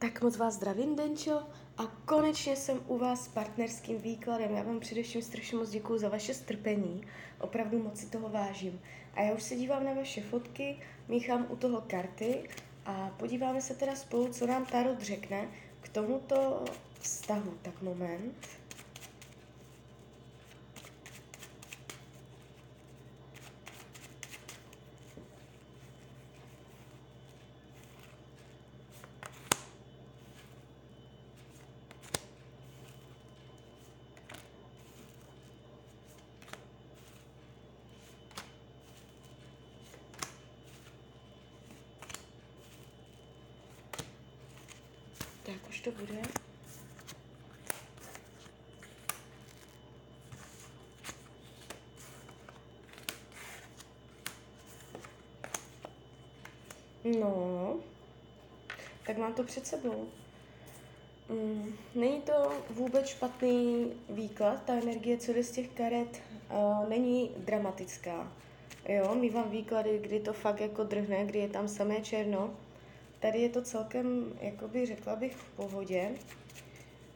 Tak moc vás zdravím, Denčo, a konečně jsem u vás s partnerským výkladem. Já vám především strašně moc děkuji za vaše strpení, opravdu moc si toho vážím. A já už se dívám na vaše fotky, míchám u toho karty a podíváme se teda spolu, co nám Tarot řekne k tomuto vztahu. Tak moment. Tak už to bude. No, tak mám to před sebou. Mm, není to vůbec špatný výklad, ta energie, co jde z těch karet, uh, není dramatická. Jo, my vám výklady, kdy to fakt jako drhne, kdy je tam samé černo, Tady je to celkem, jakoby řekla bych, v pohodě.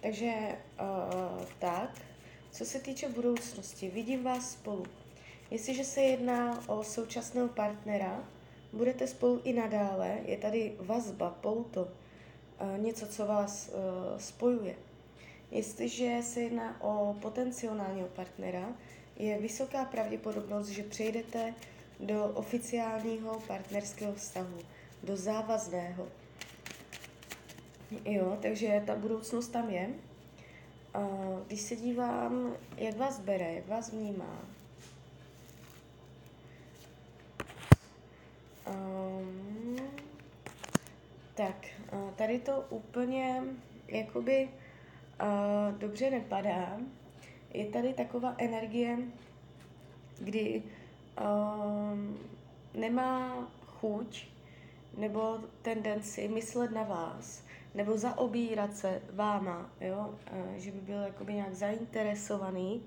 Takže uh, tak, co se týče budoucnosti, vidím vás spolu. Jestliže se jedná o současného partnera, budete spolu i nadále, je tady vazba, pouto, uh, něco, co vás uh, spojuje. Jestliže se jedná o potenciálního partnera, je vysoká pravděpodobnost, že přejdete do oficiálního partnerského vztahu do závazného. Jo, takže ta budoucnost tam je. A když se dívám, jak vás bere, jak vás vnímá, um, tak, tady to úplně jakoby uh, dobře nepadá. Je tady taková energie, kdy um, nemá chuť nebo tendenci myslet na vás, nebo zaobírat se váma, jo? že by byl jakoby nějak zainteresovaný,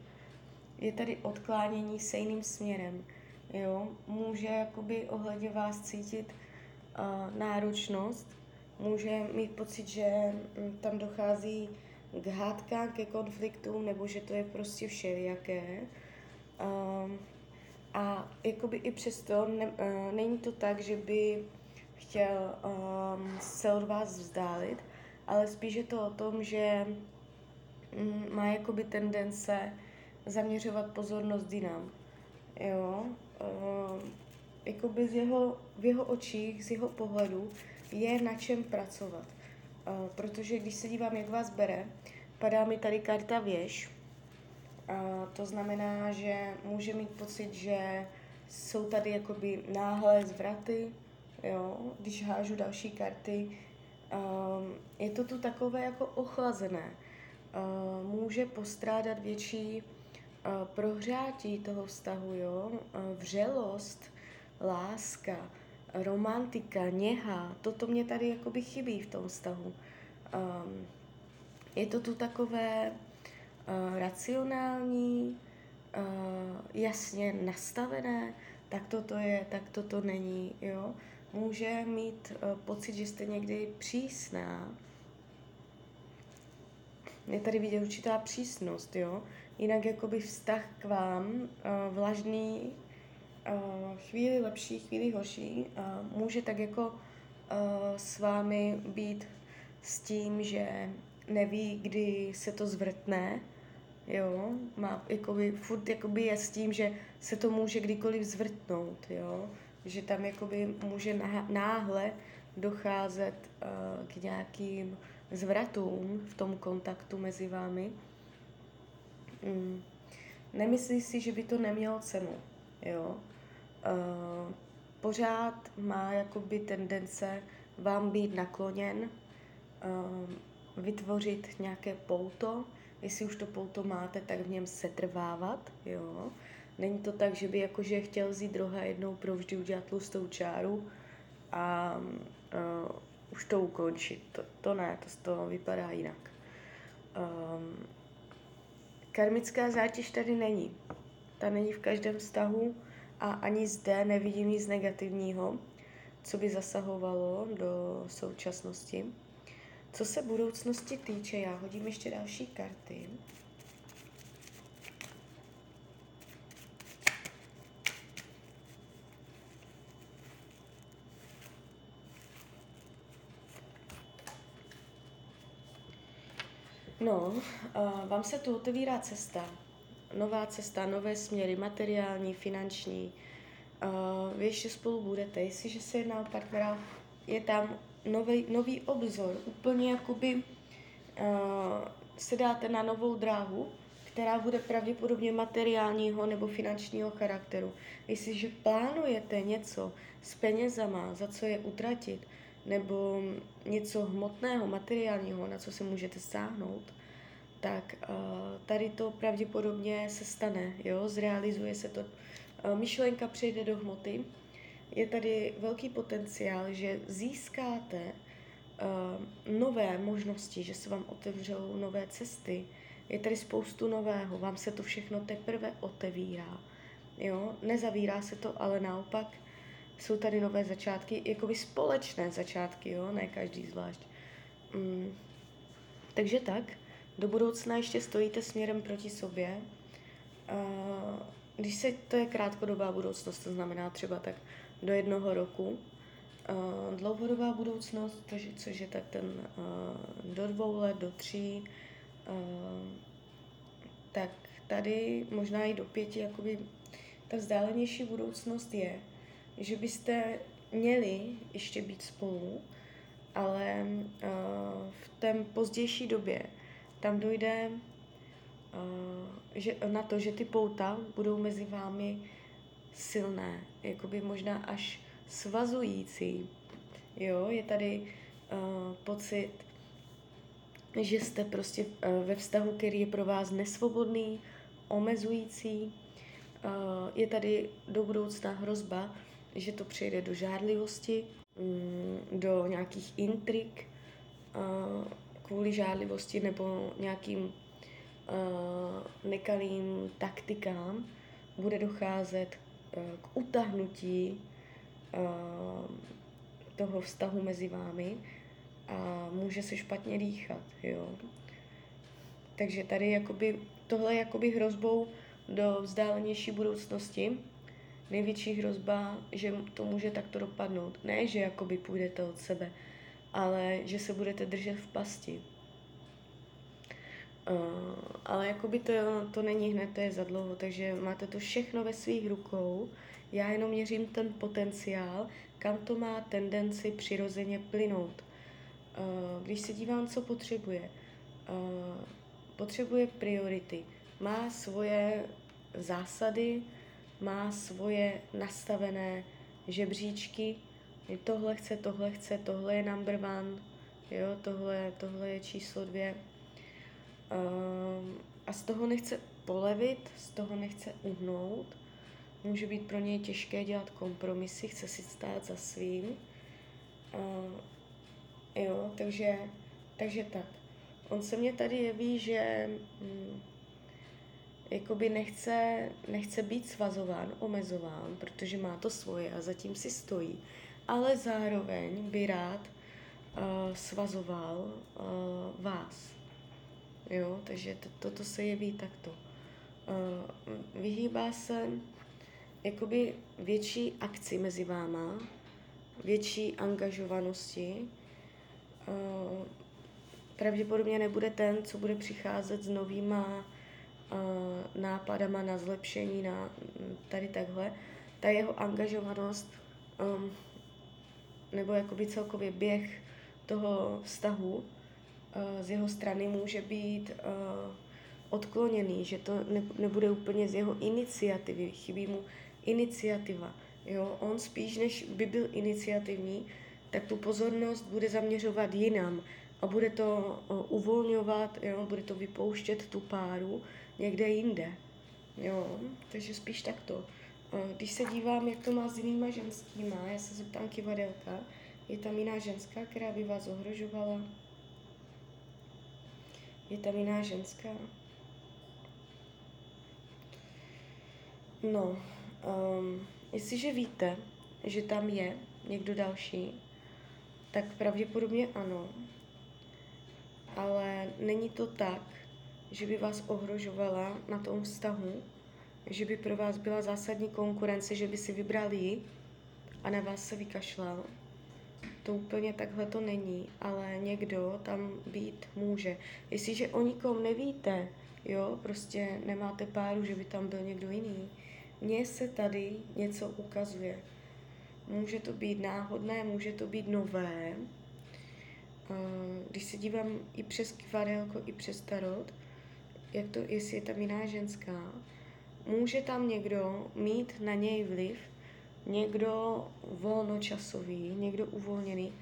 je tady odklánění se jiným směrem. Jo? Může jakoby ohledně vás cítit uh, náročnost, může mít pocit, že um, tam dochází k hádkám, ke konfliktům, nebo že to je prostě všelijaké. Um, a jakoby i přesto ne, uh, není to tak, že by chtěl um, se od vás vzdálit, ale spíš je to o tom, že um, má jakoby tendence zaměřovat pozornost jinam. Jo? Um, jakoby z jeho, v jeho očích, z jeho pohledu je na čem pracovat. Uh, protože když se dívám, jak vás bere, padá mi tady karta věž. Uh, to znamená, že může mít pocit, že jsou tady jakoby náhlé zvraty, jo, když hážu další karty, um, je to tu takové jako ochlazené. Uh, může postrádat větší uh, prohřátí toho vztahu, jo, uh, vřelost, láska, romantika, něha, toto mě tady jakoby chybí v tom vztahu. Um, je to tu takové uh, racionální, uh, jasně nastavené, tak toto je, tak toto není, jo může mít uh, pocit, že jste někdy přísná. Je tady vidět určitá přísnost, jo. Jinak jakoby vztah k vám, uh, vlažný, uh, chvíli lepší, chvíli horší, může tak jako s vámi být s tím, že neví, kdy se to zvrtne, jo, má jakoby, furt jakoby je s tím, že se to může kdykoliv zvrtnout, jo, že tam jakoby může náhle docházet uh, k nějakým zvratům v tom kontaktu mezi vámi. Mm. Nemyslí si, že by to nemělo cenu, jo. Uh, pořád má jakoby tendence vám být nakloněn, uh, vytvořit nějaké pouto, jestli už to pouto máte, tak v něm setrvávat, jo. Není to tak, že by jakože chtěl vzít droha jednou provždy udělat tlustou čáru a uh, už to ukončit. To, to ne, to toho vypadá jinak. Um, karmická zátěž tady není. Ta není v každém vztahu a ani zde nevidím nic negativního, co by zasahovalo do současnosti. Co se budoucnosti týče, já hodím ještě další karty. No, vám se tu otevírá cesta. Nová cesta, nové směry, materiální, finanční. Vy ještě spolu budete. Jestliže se jedná o partnera, je tam nový, nový obzor. Úplně jakoby se dáte na novou dráhu, která bude pravděpodobně materiálního nebo finančního charakteru. Jestliže plánujete něco s penězama, za co je utratit, nebo něco hmotného, materiálního, na co se můžete sáhnout, tak uh, tady to pravděpodobně se stane, jo, zrealizuje se to. Uh, myšlenka přejde do hmoty. Je tady velký potenciál, že získáte uh, nové možnosti, že se vám otevřou nové cesty. Je tady spoustu nového, vám se to všechno teprve otevírá. Jo, nezavírá se to, ale naopak jsou tady nové začátky, jakoby společné začátky, jo, ne každý zvlášť. Mm. Takže tak, do budoucna ještě stojíte směrem proti sobě. Když se, to je krátkodobá budoucnost, to znamená třeba tak do jednoho roku. Uh, dlouhodobá budoucnost, to, což je tak ten uh, do dvou let, do tří, tak tady možná i do pěti, jakoby ta vzdálenější budoucnost je, že byste měli ještě být spolu, ale uh, v té pozdější době tam dojde uh, že, na to, že ty pouta budou mezi vámi silné, jakoby možná až svazující. Jo, je tady uh, pocit, že jste prostě ve vztahu, který je pro vás nesvobodný, omezující. Je tady do budoucna hrozba, že to přejde do žádlivosti, mm, do nějakých intrik kvůli žádlivosti nebo nějakým nekalým taktikám bude docházet k utahnutí toho vztahu mezi vámi a může se špatně dýchat, jo. Takže tady jakoby, tohle je jakoby hrozbou do vzdálenější budoucnosti, největší hrozba, že to může takto dopadnout. Ne, že jakoby půjdete od sebe, ale že se budete držet v pasti. Uh, ale jakoby to, to není hned, to je za dlouho, takže máte to všechno ve svých rukou. Já jenom měřím ten potenciál, kam to má tendenci přirozeně plynout. Uh, když se dívám, co potřebuje, uh, potřebuje priority, má svoje zásady, má svoje nastavené žebříčky, tohle chce, tohle chce, tohle je number one, jo, tohle, tohle je číslo dvě. Um, a z toho nechce polevit, z toho nechce uhnout. Může být pro něj těžké dělat kompromisy, chce si stát za svým. Uh, jo, takže, takže tak. On se mě tady jeví, že mm, jakoby nechce, nechce být svazován, omezován, protože má to svoje a zatím si stojí, ale zároveň by rád uh, svazoval uh, vás. Jo, takže to, toto se jeví takto. Uh, vyhýbá se jakoby větší akci mezi váma, větší angažovanosti. Uh, pravděpodobně nebude ten, co bude přicházet s novýma nápadama na zlepšení, na tady takhle, ta jeho angažovanost um, nebo jakoby celkově běh toho vztahu uh, z jeho strany může být uh, odkloněný, že to ne, nebude úplně z jeho iniciativy, chybí mu iniciativa. Jo? On spíš, než by byl iniciativní, tak tu pozornost bude zaměřovat jinam a bude to uh, uvolňovat, jo? bude to vypouštět tu páru někde jinde. Jo, takže spíš takto. Když se dívám, jak to má s jinýma ženskýma, já se zeptám kivadelka, je tam jiná ženská, která by vás ohrožovala? Je tam jiná ženská? No, um, jestliže víte, že tam je někdo další, tak pravděpodobně ano. není to tak, že by vás ohrožovala na tom vztahu, že by pro vás byla zásadní konkurence, že by si vybrali a na vás se vykašlal. To úplně takhle to není, ale někdo tam být může. Jestliže o nikom nevíte, jo, prostě nemáte páru, že by tam byl někdo jiný, mně se tady něco ukazuje. Může to být náhodné, může to být nové. Když se dívám i přes kvadelko, i přes tarot, jak to, jestli je tam jiná ženská, může tam někdo mít na něj vliv, někdo volnočasový, někdo uvolněný,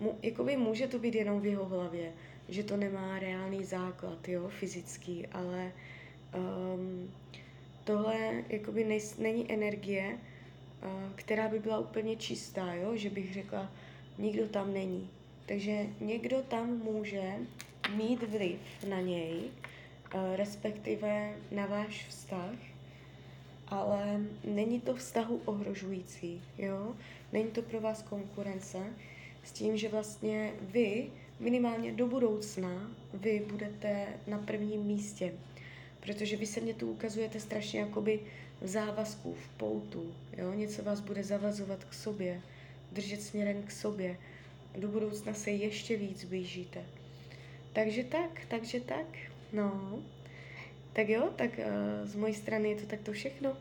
mu, jakoby může to být jenom v jeho hlavě, že to nemá reálný základ, jo, fyzický, ale um, tohle jakoby nej, není energie, uh, která by byla úplně čistá, jo, že bych řekla, nikdo tam není. Takže někdo tam může mít vliv na něj, respektive na váš vztah, ale není to vztahu ohrožující, jo? Není to pro vás konkurence s tím, že vlastně vy minimálně do budoucna vy budete na prvním místě, protože vy se mě tu ukazujete strašně jakoby v závazku, v poutu, jo? Něco vás bude zavazovat k sobě, držet směrem k sobě. Do budoucna se ještě víc blížíte. Takže tak, takže tak, no. Tak jo, tak uh, z mojí strany je to takto všechno.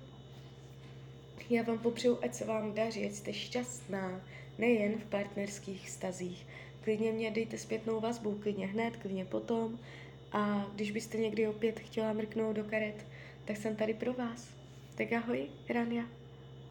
Já vám popřeju, ať se vám daří, ať jste šťastná, nejen v partnerských stazích. Klidně mě dejte zpětnou vazbu, klidně hned, klidně potom. A když byste někdy opět chtěla mrknout do karet, tak jsem tady pro vás. Tak ahoj, Rania.